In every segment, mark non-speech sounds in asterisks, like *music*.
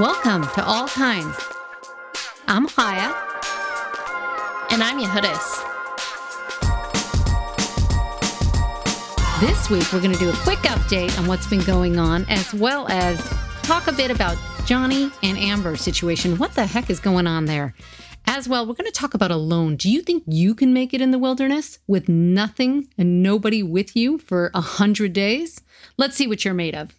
Welcome to All Kinds. I'm Haya. And I'm Yehudis. This week, we're going to do a quick update on what's been going on, as well as talk a bit about Johnny and Amber's situation. What the heck is going on there? As well, we're going to talk about Alone. Do you think you can make it in the wilderness with nothing and nobody with you for a hundred days? Let's see what you're made of.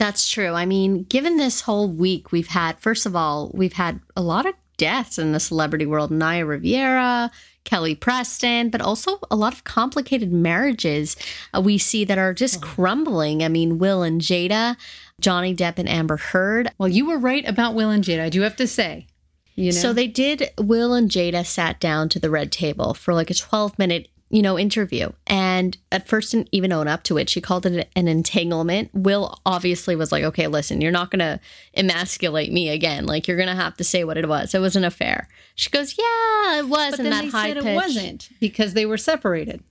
That's true. I mean, given this whole week we've had, first of all, we've had a lot of deaths in the celebrity world. Naya Rivera, Kelly Preston, but also a lot of complicated marriages uh, we see that are just crumbling. I mean, Will and Jada, Johnny Depp and Amber Heard. Well, you were right about Will and Jada, I do have to say. You know? So they did, Will and Jada sat down to the red table for like a 12 minute you know, interview. And at first didn't even own up to it. She called it an entanglement. Will obviously was like, okay, listen, you're not going to emasculate me again. Like, you're going to have to say what it was. It was an affair. She goes, yeah, it was. but and then that high said pitch. it wasn't because they were separated.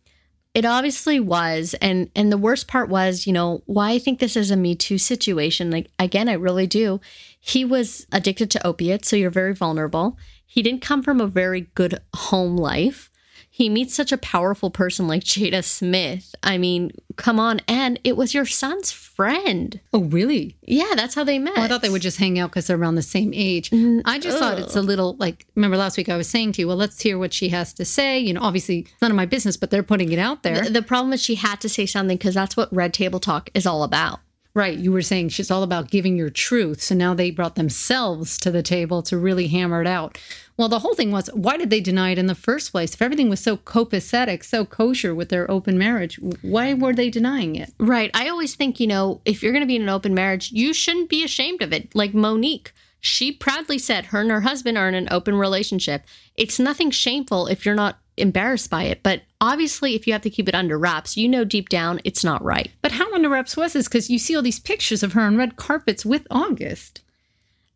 It obviously was. And and the worst part was, you know, why I think this is a Me Too situation. Like, again, I really do. He was addicted to opiates. So you're very vulnerable. He didn't come from a very good home life he meets such a powerful person like Jada Smith. I mean, come on. And it was your son's friend. Oh, really? Yeah, that's how they met. Oh, I thought they would just hang out because they're around the same age. Mm, I just thought it's a oh. little like, remember last week I was saying to you, well, let's hear what she has to say. You know, obviously it's none of my business, but they're putting it out there. The, the problem is she had to say something because that's what Red Table Talk is all about. Right. You were saying she's all about giving your truth. So now they brought themselves to the table to really hammer it out. Well, the whole thing was why did they deny it in the first place? If everything was so copacetic, so kosher with their open marriage, why were they denying it? Right. I always think, you know, if you're going to be in an open marriage, you shouldn't be ashamed of it. Like Mo'Nique, she proudly said her and her husband are in an open relationship. It's nothing shameful if you're not embarrassed by it. But obviously, if you have to keep it under wraps, you know deep down it's not right. But how under wraps was this? Because you see all these pictures of her on red carpets with August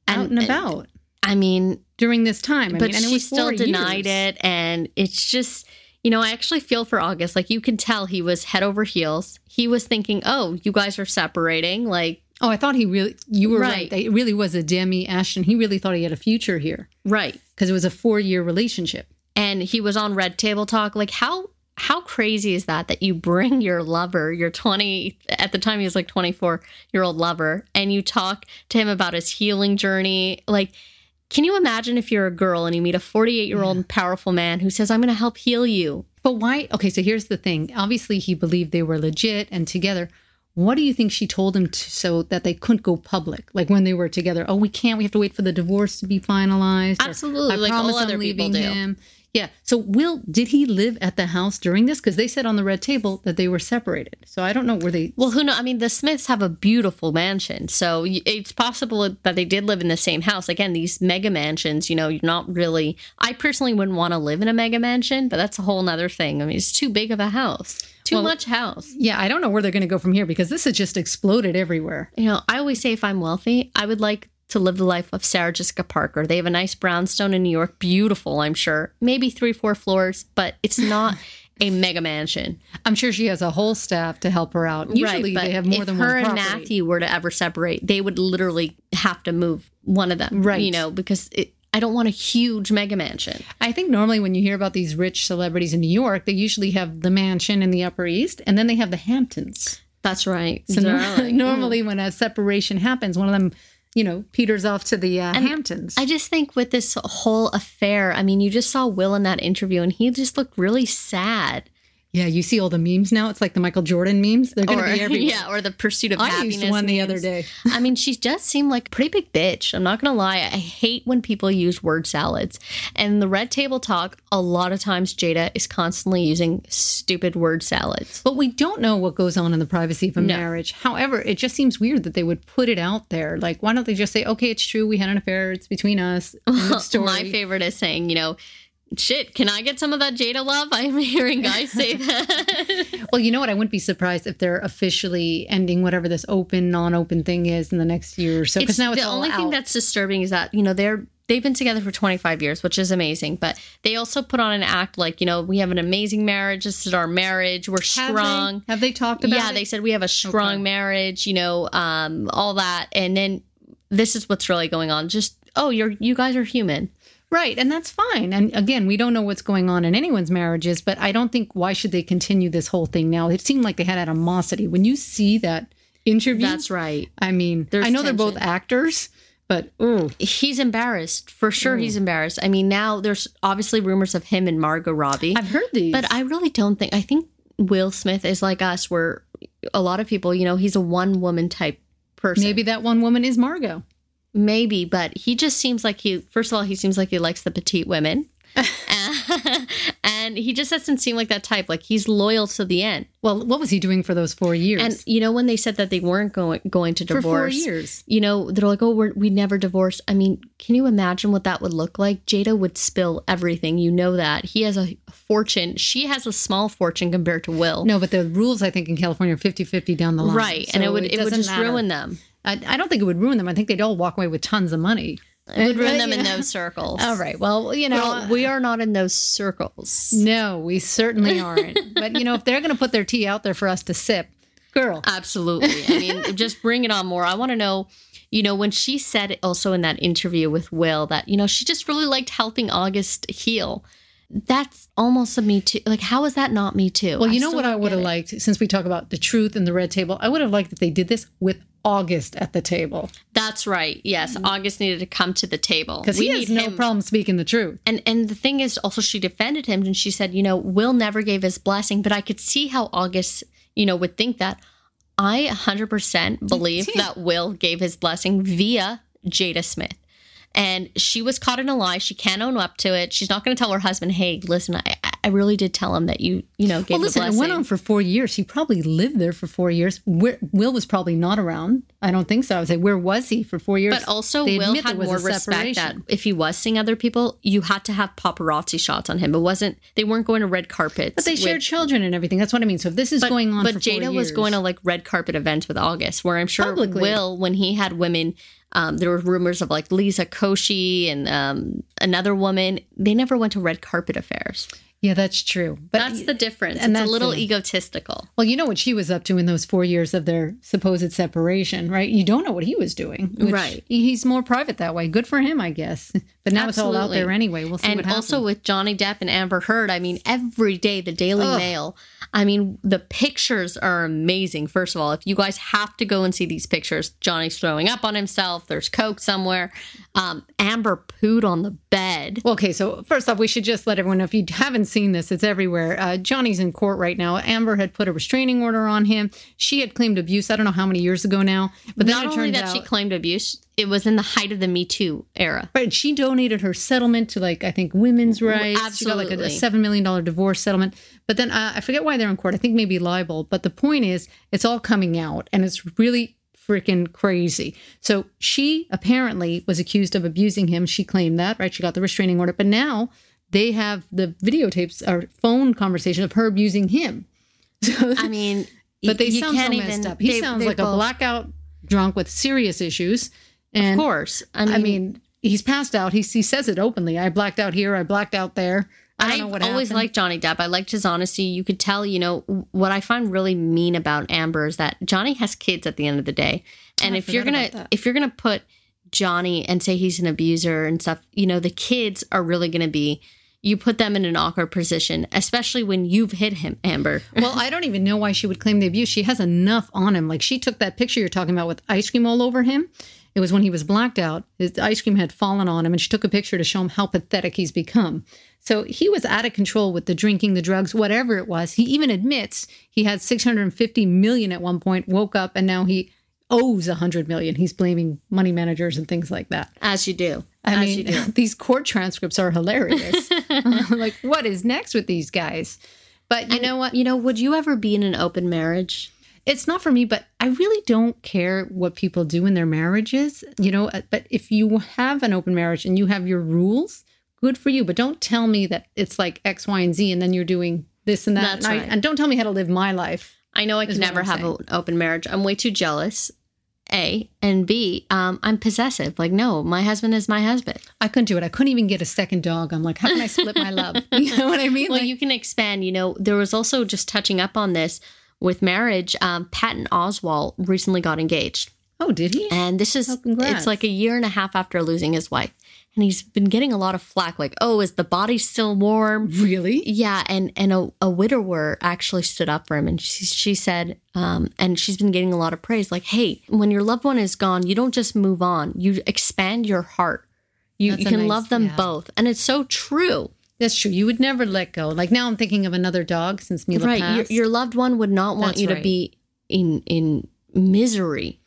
out and, And- about I mean, during this time. I but mean, and she still denied years. it. And it's just, you know, I actually feel for August. Like you can tell he was head over heels. He was thinking, oh, you guys are separating. Like, Oh, I thought he really, you were right. Right. It really was a Demi Ashton. He really thought he had a future here right. because it was a four year relationship. And he was on red table talk like how how crazy is that that you bring your lover your 20 at the time he was like 24 year old lover and you talk to him about his healing journey like can you imagine if you're a girl and you meet a 48 year old powerful man who says i'm going to help heal you But why? Okay, so here's the thing. Obviously, he believed they were legit and together. What do you think she told him to, so that they couldn't go public? Like when they were together, oh, we can't. We have to wait for the divorce to be finalized. or, Absolutely, I like all promise I'm other people leaving do. him. Yeah. So, Will, did he live at the house during this? Because they said on the red table that they were separated. So I don't know where they. well who know i mean the smiths have a beautiful mansion so it's possible that they did live in the same house again these mega mansions you know you're not really i personally wouldn't want to live in a mega mansion but that's a whole nother thing i mean it's too big of a house too Well- much house Yeah, I don't know where they're going to go from here because this has just exploded everywhere. You know, I always say if I'm wealthy, I would like to live the life of Sarah Jessica Parker. They have a nice brownstone in New York, beautiful, I'm sure. Maybe three, four floors, but it's not a mega mansion. I'm sure she has a whole staff to help her out. Usually, but they have more if than her one and property. Matthew were to ever separate, they would literally have to move one of them, Right. You know, because it, I don't want a huge mega mansion. I think normally when you hear about these rich celebrities in New York, they usually have the mansion in the Upper East, and then they have the Hamptons. That's right. So nor- Darling. *laughs* normally, when a separation happens, one of them, you know, peters off to the uh, Hamptons. I just think with this whole affair, I mean, you just saw Will in that interview and he just looked really sad. Yeah, you see all the memes now. It's like the Michael Jordan memes. They're going to be *laughs* everywhere. yeah, or the pursuit of I happiness. used one the other day. I mean, she does seem like a pretty big bitch. I'm not gonna lie. I hate when people use word salads. And the red table talk, a lot of times Jada is constantly using stupid word salads. But we don't know what goes on in the privacy of a No. marriage. However, it just seems weird that they would put it out there. Like, why don't they just say, "Okay, it's true. We had an affair. It's between us." *laughs* Story. My favorite is saying, you know, shit, can I get some of that Jada love? *laughs* I'm hearing guys say *laughs* that. Well, you know what? I wouldn't be surprised if they're officially ending whatever this open, non-open thing is in the next year or so. Because now it's the only thing that's disturbing is that, you know, they're they've been together for 25 years, which is amazing. But they also put on an act like, you know, we have an amazing marriage. This is our marriage. We're Have strong. They, have they talked about yeah, it? they said we have a strong Okay. marriage, you know, um, all that. And then this is what's really going on. Just oh, you're you guys are human. Right, and that's fine. And again, we don't know what's going on in anyone's marriages, but I don't think why should they continue this whole thing now? It seemed like they had animosity. When you see that interview, That's right. I mean, There's I know they're both actors, but ooh, He's embarrassed for sure. He's embarrassed. I mean, now there's obviously rumors of him and Margot Robbie, I've heard these. but I really don't think. I think Will Smith is like us, where a lot of people, you know, he's a one woman type person. maybe that one woman is Margot. Maybe, but he just seems like he, first of all, he seems like he likes the petite women. *laughs* *laughs* and he just doesn't seem like that type. Like he's loyal to the end. Well, what was he doing for those four years? And you know, when they said that they weren't going going to divorce, for four years. you know, they're like, oh, we're, we never divorced. I mean, can you imagine what that would look like? Jada would spill everything. You know that. He has a fortune. She has a small fortune compared to Will. No, but the rules I think in California are 50-50 down the line. right. and it would it, would just matter. ruin them. I, I don't think it would ruin them. I think they'd all walk away with tons of money. It would ruin them in those circles. All right. Well, you know, Well, we are not in those circles. no, we certainly *laughs* aren't. but you know, if they're going to put their tea out there for us to sip, girl, Absolutely. I mean, *laughs* just bring it on more. I want to know, you know, when she said also in that interview with Will that, you know, she just really liked helping August heal. That's almost a me too. Like, how is that not me too? Well, you know what I would have liked since we talk about the truth and the red table. I would have liked if they did this with August at the table That's right. Yes, mm-hmm. August needed to come to the table because he has no problem speaking the truth. And and the thing is, also she defended him and she said, you know, Will never gave his blessing, but I could see how August, you know, would think that. I 100% *laughs* believe that Will gave his blessing via Jada Smith. And she was caught in a lie. She can't own up to it. She's not going to tell her husband, "Hey, listen, I, I really did tell him that you, you know, gave Well, listen, it went on for four years. He probably lived there for four years. Where, Will was probably not around. I don't think so. I would say, where was he for four years? But also, They Will had more respect that if he was seeing other people, you had to have paparazzi shots on him. It wasn't, they weren't going to red carpets. But they with- shared children and everything. That's what I mean. So if this is but, going on but Jada was going to like red carpet events with August, where I'm sure Publicly. Will, when he had women, um, there were rumors of like Lisa Koshy and um, another woman. They never went to red carpet affairs. Yeah, that's true. But That's the difference. and it's a little egotistical. well, you know what she was up to in those four years of their supposed separation, right? You don't know what he was doing. Right. He's more private that way. Good for him, I guess. But now it's all out there anyway. We'll see and what happens. also with Johnny Depp and Amber Heard, I mean, every day the Daily Ugh. Mail. I mean, the pictures are amazing. First of all, if you guys have to go and see these pictures, Johnny's throwing up on himself. There's coke somewhere. Um, Amber pooed on the bed. Well, okay, so first off, we should just let everyone know if you haven't seen this, it's everywhere. Uh, Johnny's in court right now. Amber had put a restraining order on him. She had claimed abuse. I don't know how many years ago now, but then Not only that out. she claimed abuse, it was in the height of the Me Too era. Right, she donated her settlement to like I think women's rights. Absolutely, She got like a, a seven million dollar divorce settlement. But then uh, I forget why they're in court. I think maybe libel. But the point is, it's all coming out, and it's really freaking crazy. So she apparently was accused of abusing him. She claimed that, right? She got the restraining order, but now they have the videotapes or phone conversation of her abusing him. *laughs* So, I mean, *laughs* but they you sound can't messed even- up. He they- sounds they like a blackout drunk with serious issues. And Of course. I mean, I mean, he's passed out. He, he says it openly. I blacked out here. I blacked out there. I don't I've know what always happened. liked Johnny Depp. I liked his honesty. You could tell, you know, what I find really mean about Amber is that Johnny has kids at the end of the day. Oh, and I if you're gonna if you're gonna put Johnny and say he's an abuser and stuff, you know, the kids are really gonna be you put them in an awkward position, especially when you've hit him, Amber. *laughs* well, I don't even know why she would claim the abuse. She has enough on him. Like she took that picture you're talking about with ice cream all over him. It was when he was blacked out. His ice cream had fallen on him, and she took a picture to show him how pathetic he's become. So he was out of control with the drinking, the drugs, whatever it was. He even admits he had 650 million at one point. Woke up, and now he owes 100 million. He's blaming money managers and things like that. As you do. I As you mean, do. *laughs* these court transcripts are hilarious. *laughs* *laughs* like, what is next with these guys? But you know what? You know, would you ever be in an open marriage? It's not for me, but I really don't care what people do in their marriages, you know. uh, But if you have an open marriage and you have your rules, good for you. But don't tell me that it's like X, Y, and Z and then you're doing this and that. That's and, I- right. and don't tell me how to live my life. I know I could never have saying. an open marriage. I'm way too jealous. A and B, um, I'm possessive. Like, no, my husband is my husband. I couldn't do it. I couldn't even get a second dog. I'm like, how can I split my love? *laughs* You know what I mean? Well, Like- you can expand. You know, there was also just touching up on this with marriage. Um, Patton Oswalt recently got engaged. Oh, did he? And this is, oh, it's like a year and a half after losing his wife. And he's been getting a lot of flack like, "Oh, is the body still warm?" Really? Yeah, and and a, a widower actually stood up for him, and she she said, um, and she's been getting a lot of praise. Like, hey, when your loved one is gone, you don't just move on; you expand your heart. You, That's you can nice- love them yeah. both, and it's so true. That's true. You would never let go. Like now, I'm thinking of another dog since Mila right, your, passed. your loved one would not want That's you to be in in misery.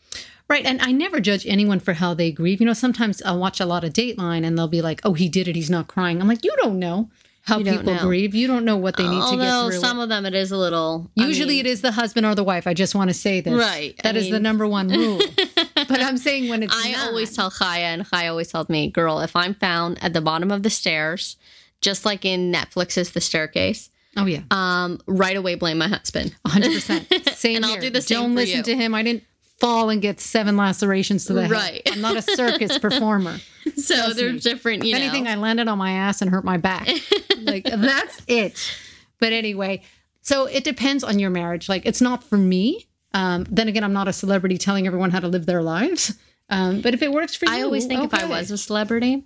Right. And I never judge anyone for how they grieve. You know, sometimes I'll watch a lot of Dateline and they'll be like, oh, he did it. He's not crying. I'm like, you don't know how don't people know. grieve. You don't know what they need to Although get through. some of them, it is a little. I Usually mean, it is the husband or the wife. I just want to say this. Right. That I is the number one rule. *laughs* but I'm saying when it's I not. always tell Chaya, and Chaya always tells me, girl, if I'm found at the bottom of the stairs, just like in Netflix's The Staircase, Oh, yeah. um, right away blame my husband. 100%. *laughs* Same And I'll do the same Don't listen you. to him. I didn't fall and get seven lacerations to the Right. head. I'm not a circus *laughs* performer. So they're me. different, you If anything. I landed on my ass and hurt my back. *laughs* like that's it. But anyway, so it depends on your marriage. Like it's not for me. Um, then again, I'm not a celebrity telling everyone how to live their lives. Um, but if it works for you, I always think if I was a celebrity,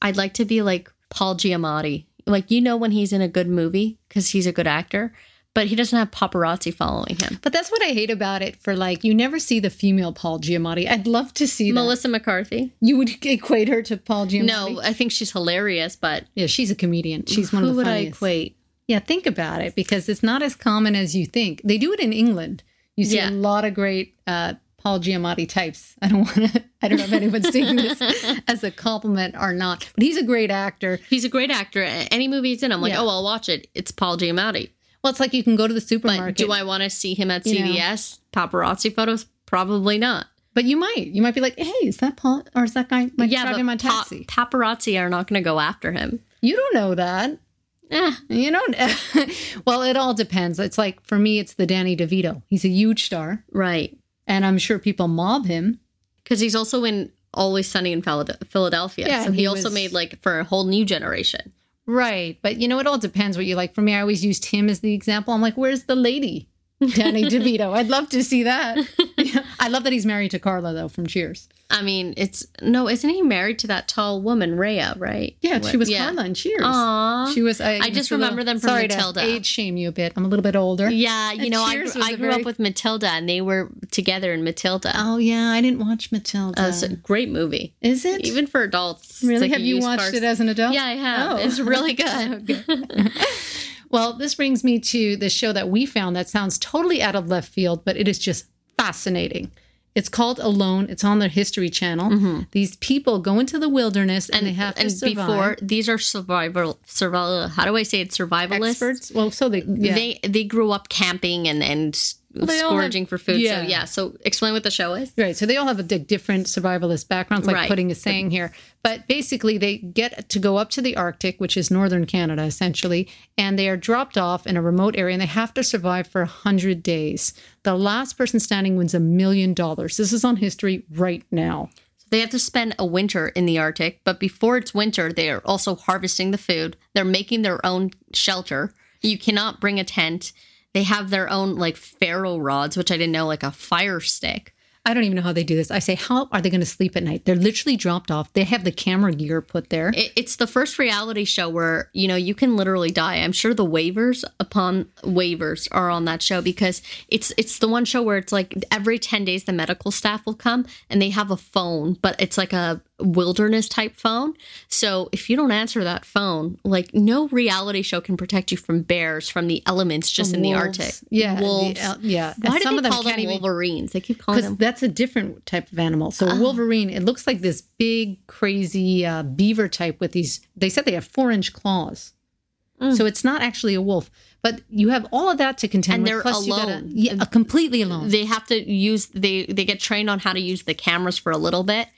I'd like to be like Paul Giamatti. Like, you know, when he's in a good movie because he's a good actor, but he doesn't have paparazzi following him. But that's what I hate about it. For like, you never see the female Paul Giamatti. I'd love to see that. Melissa McCarthy. You would equate her to Paul Giamatti. No, I think she's hilarious, but Yeah, she's a comedian. She's one of the would funniest. I equate? Yeah, think about it because it's not as common as you think. They do it in England. You see Yeah. a lot of great uh, Paul Giamatti types. I don't want to. I don't know if anyone's taking this *laughs* as a compliment or not, but he's a great actor. He's a great actor. Any movie he's in, I'm like, Yeah. oh, I'll watch it. It's Paul Giamatti. Well, it's like you can go to the But supermarket. do I want to see him at You know. CVS? Paparazzi photos? Probably not. But you might. You might be like, "Hey, is that Paul or is that guy like driving my pa- paparazzi are not going to go after him. you don't know that. Eh, You don't. *laughs* well, it all depends. It's like for me, it's the Danny DeVito. He's a huge star, right. And I'm sure people mob him. Because he's also in Always Sunny in Philadelphia. Yeah, so and he, he also was- made like for a whole new generation. Right. But you know, it all depends what you like. For me, I always used him as the example. I'm like, where's the lady? Danny *laughs* DeVito. I'd love to see that. Yeah. *laughs* I love that he's married to Carla, though, from Cheers. I mean, it's no, isn't he married to that tall woman, Rhea, right? Yeah, What- she was yeah. Carla in Cheers. Aw. She was. I, I just a little- remember them from sorry Matilda. To age shame you a bit. I'm a little bit older. Yeah, you And know, I, Cheers grew- very- up with Matilda and they were together in Matilda. Oh yeah, I didn't watch Matilda. Uh, it's a great movie. Is it Even for adults. Really? like Have you watched car- it as an adult? Yeah, I have. Oh. It's really *laughs* good. *laughs* Well, this brings me to the show that we found that sounds totally out of left field, but it is just fascinating. It's called Alone. It's on the History Channel. These people go into the wilderness and, they have to Mm-hmm. and survive. before these are survival survival how do I say it survivalists experts, well, so they yeah. they they grew up camping and and all scourging have- for food yeah. so yeah so explain what the show is Right. So they all have a different survivalist backgrounds, like Right. Pudding is saying here. But basically, they get to go up to the Arctic, which is northern Canada, essentially, and they are dropped off in a remote area and they have to survive for 100 days. The last person standing wins a million dollars. This is on history right now. they have to spend a winter in the arctic but before it's winter they are also harvesting the food they're making their own shelter you cannot bring a tent they have their own like ferro rods which i didn't know like a fire stick I don't even know how they do this. I say, how are they going to sleep at night? They're literally dropped off. They have the camera gear put there. it, it's the first reality show where you know you can literally die. I'm sure the waivers upon waivers are on that show because it's it's the one show where it's like every ten days the medical staff will come and they have a phone, but it's like a wilderness type phone. So if you don't answer that phone, like no reality show can protect you from bears, from the elements just in the Arctic. Yeah. the- wolves. uh, yeah. Why do they of them call them even- Wolverines? They keep calling them. that's a different type of animal. So a Wolverine, it looks like this big, crazy uh, beaver type with these. They said they have four inch claws. Mm. So it's not actually a wolf, but you have all of that to contend And with. they're plus you gotta- yeah, uh, completely alone. They have to use they they get trained on how to use the cameras for a little bit,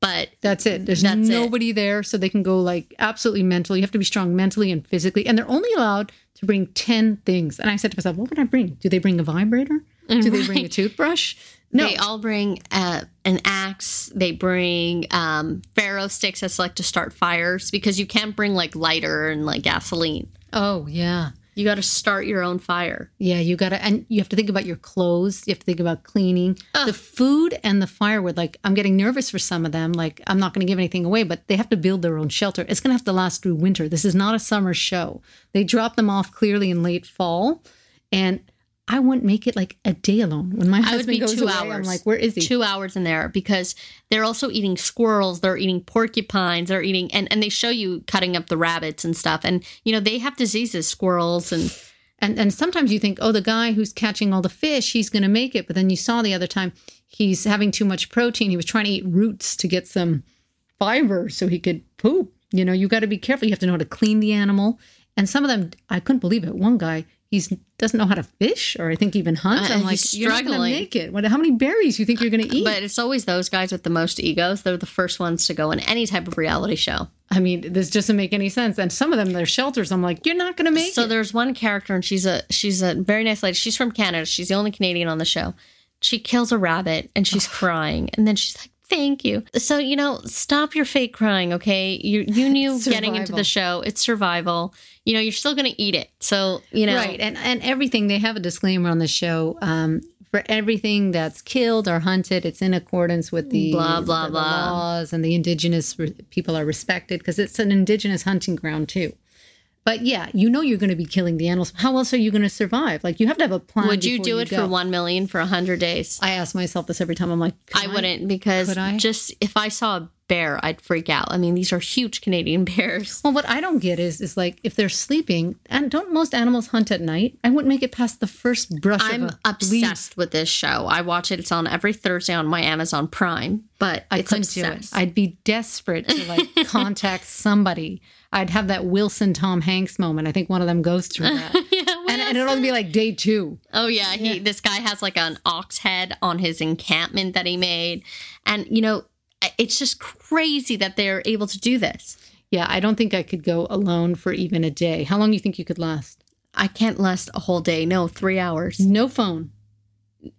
but That's it. There's That's it. nobody there, so they can go like absolutely mental. You have to be strong mentally and physically, and they're only allowed to bring ten things. And I said to myself, "What would I bring? Do they bring a vibrator? Do they bring a *laughs* toothbrush? No, They all bring uh, an axe. They bring um, ferro sticks that's like to start fires because you can't bring like lighter and like gasoline. Oh yeah, You got to start your own fire. Yeah, you got to, and you have to think about your clothes. You have to think about cleaning the food and the firewood. Like, I'm getting nervous for some of them. Like, I'm not going to give anything away, but they have to build their own shelter. It's going to have to last through winter. This is not a summer show. They drop them off clearly in late fall, and I wouldn't make it like a day alone. When my I husband would be goes two away, hours. I'm like, where is he? Two hours in there because they're also eating squirrels, they're eating porcupines, they're eating, and, and they show you cutting up the rabbits and stuff. And, you know, they have diseases, squirrels, and And and sometimes you think, oh, the guy who's catching all the fish, he's going to make it. But then you saw the other time, he's having too much protein. He was trying to eat roots to get some fiber so he could poop. You know, you got to be careful. You have to know how to clean the animal. And some of them, I couldn't believe it. One guy, he's doesn't know how to fish or I think even hunt. Uh, I'm like, he's you're not struggling. make it. What? How many berries you think you're going to eat? but it's always those guys with the most egos. They're the first ones to go in any type of reality show. I mean, this doesn't make any sense. And some of them, they're shelters. I'm like, you're not going to make So it. there's one character, and she's a she's a very nice lady. She's from Canada. She's the only Canadian on the show. She kills a rabbit, and she's crying, and then she's like, "Thank you." So you know, stop your fake crying, okay? You you *laughs* knew getting into the show. It's survival. You know, you're still going to eat it. So you know, Right. And and everything they have a disclaimer on the show. Um, for everything that's killed or hunted, it's in accordance with the Blah, blah, the blah. laws, and the indigenous re- people are respected because it's an indigenous hunting ground too. But yeah, you know you're going to be killing the animals. How else are you going to survive? Like you have to have a plan. Would you do it for one million for a hundred days? I ask myself this every time. I'm like, I wouldn't because I? just if I saw a bear, I'd freak out. I mean, these are huge Canadian *laughs* bears. Well, what I don't get is is like if they're sleeping, and don't most animals hunt at night? I wouldn't make it past the first brush I'm of a leaf. obsessed with this show. I watch it. It's on every Thursday on my Amazon Prime, but I couldn't do it. obsessed. I'd be desperate to like *laughs* contact somebody. I'd have that Wilson Tom Hanks moment. I think one of them goes through *laughs* that. and, and it'll be like day two. Oh yeah, he this guy has like an ox head on his encampment that he made, and you know it's just crazy that they're able to do this. Yeah, I don't think I could go alone for even a day. How long do you think you could last? I can't last a whole day. No, three hours. No phone.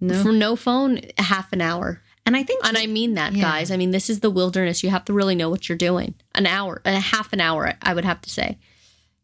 No. For no phone, half an hour. And I think And I mean that, Yeah. guys. I mean this is the wilderness. You have to really know what you're doing. An hour, a half an hour, I would have to say.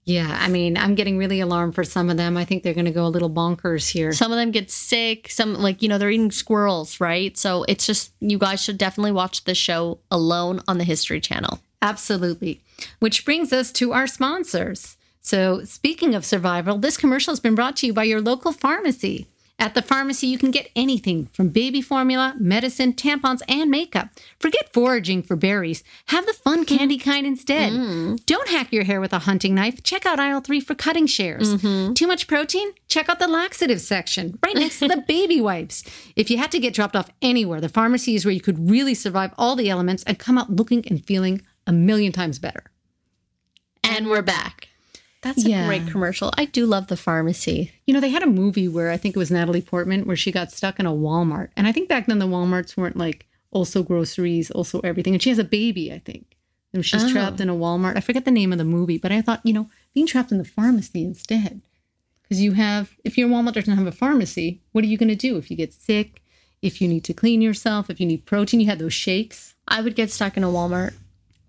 Yeah, I mean, I'm getting really alarmed for some of them. I think they're going to go a little bonkers here. Some of them get sick. Some like you know they're eating squirrels, right? So it's just you guys should definitely watch the show alone on the History Channel. Absolutely. Which brings us to our sponsors. So, speaking of survival, this commercial has been brought to you by your local pharmacy. At the pharmacy, you can get anything from baby formula, medicine, tampons, and makeup. Forget foraging for berries. Have the fun mm-hmm. candy kind instead. Mm-hmm. Don't hack your hair with a hunting knife. Check out aisle three for cutting shares. Mm-hmm. Too much protein? Check out the laxative section right next to the *laughs* baby wipes. If you had to get dropped off anywhere, the pharmacy is where you could really survive all the elements and come out looking and feeling a million times better. And we're back. That's a Yeah. great commercial. I do love the pharmacy. You know, they had a movie where I think it was Natalie Portman where she got stuck in a Walmart. And I think back then the Walmarts weren't like also groceries, also everything. And she has a baby, I think. And she's Oh. trapped in a Walmart. I forget the name of the movie, but I thought, you know, being trapped in the pharmacy instead. Because you have, if your Walmart doesn't have a pharmacy, what are you going to do if you get sick? If you need to clean yourself, if you need protein, you had those shakes. I would get stuck in a Walmart.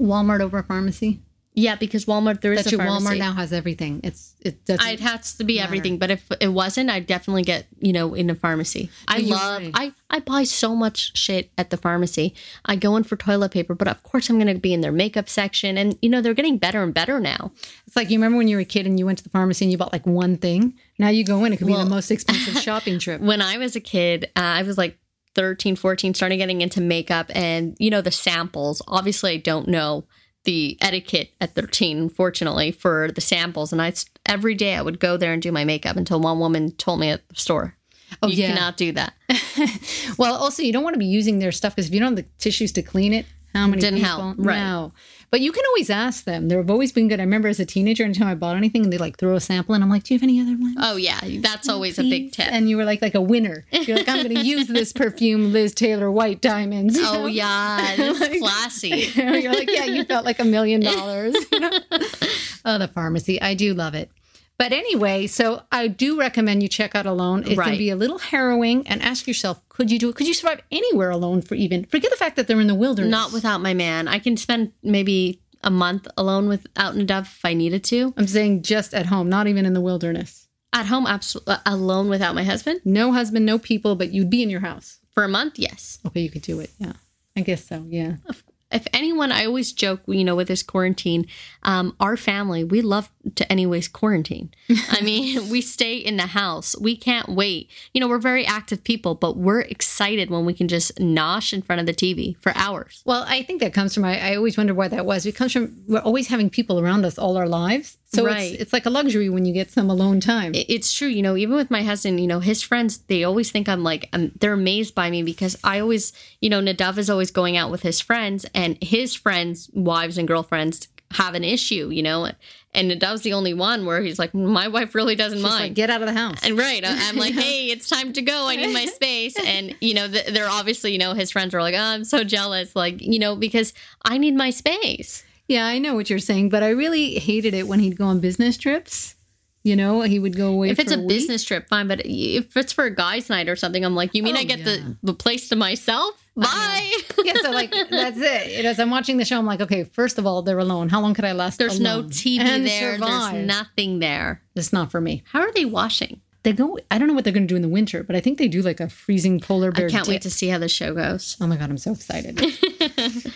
Walmart over a pharmacy. Yeah, because Walmart there is That's a your pharmacy. Walmart now has everything. It's it doesn't. It has to be everything, but if it wasn't, I'd definitely get you know in a pharmacy. I you're love right. I I buy so much shit at the pharmacy. I go in for toilet paper, but of course I'm going to be in their makeup section, and you know they're getting better and better now. It's like you remember when you were a kid and you went to the pharmacy and you bought like one thing. Now you go in, it could be the most expensive *laughs* shopping trip. When I was a kid, uh, I was like 13, 14, started getting into makeup, and you know the samples. Obviously, I don't know the etiquette at 13 unfortunately for the samples. And i every day i would go there and do my makeup until one woman told me at the store. Oh, you yeah. cannot do that. *laughs* Well, also you don't want to be using their stuff because if you don't have the tissues to clean it, how many Didn't people? help, right. No. But you can always ask them. They've always been good. I remember as a teenager, anytime I bought anything, and they like throw a sample, and I'm like, "Do you have any other ones?" Oh yeah, that's oh, always a big please?" tip. And you were like like a winner. *laughs* You're like, "I'm going to use this perfume, Liz Taylor White Diamonds." oh know? yeah, *laughs* that's *laughs* classy. You're like, yeah, you felt like a million dollars. Oh, the pharmacy. I do love it. But anyway, so I do recommend you check out Alone. It Right. can be a little harrowing and ask yourself, could you do it? Could you survive anywhere alone for even, forget the fact that they're in the wilderness. Not without my man. I can spend maybe a month alone without Nadav if I needed to. I'm saying just at home, not even in the wilderness. At home, absolutely alone without my husband No husband, no people, but you'd be in your house. for a month. Yes. Okay, you could do it. Yeah. I guess so. Yeah. If anyone, I always joke, you know, with this quarantine, um, our family, we love to anyways quarantine. *laughs* I mean, we stay in the house. We can't wait. You know, we're very active people, but we're excited when we can just nosh in front of the TV for hours. Well, I think that comes from, I, I always wonder why that was. It comes from, we're always having people around us all our lives. So Right. it's, it's like a luxury when you get some alone time. It- It's true, you know, even with my husband, you know, his friends, they always think I'm like, um, they're amazed by me because I always, you know, Nadav is always going out with his friends and his friends' wives and girlfriends have an issue, you know, and Nadav's the only one where he's like, my wife really doesn't Just mind. like, get out of the house. And right, I'm like, *laughs* hey, it's time to go. I need my *laughs* space. And you know, th- they're obviously, you know, his friends are like, oh, I'm so jealous, like, you know, because I need my space. Yeah, I know what you're saying, but I really hated it when he'd go on business trips. You know, he would go away If it's a week. business trip, fine. But if it's for a guys' night or something, I'm like, you mean Oh, I get yeah. the the place to myself? Bye. yeah, so like *laughs* that's it. And As I'm watching the show, I'm like, okay, first of all, they're alone. How long could I last? There's no TV and there. survive? There's nothing there. It's not for me. How are they washing? They go. I don't know what they're going to do in the winter, but I think they do like a freezing polar bear. I can't wait to see how the show goes. Oh my god, I'm so excited.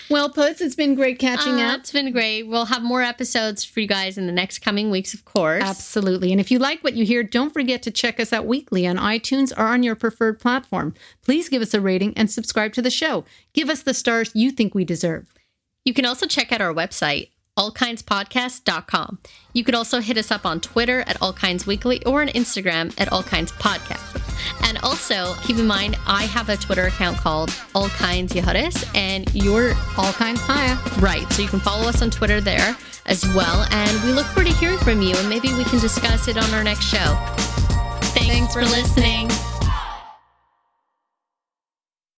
*laughs* well, Puts, it's been great catching Uh, up. it's been great. We'll have more episodes for you guys in the next coming weeks, of course. Absolutely. And if you like what you hear, don't forget to check us out weekly on iTunes or on your preferred platform. Please give us a rating and subscribe to the show. Give us the stars you think we deserve. You can also check out our website, allkindspodcast.com. You could also hit us up on Twitter at allkindsweekly or on Instagram at allkindspodcast. And also, keep in mind, I have a Twitter account called All Kinds Yehudis, and you're All kinds Haya. right. So you can follow us on Twitter there as well. And we look forward to hearing from you, and maybe we can discuss it on our next show. Thanks, Thanks for for listening.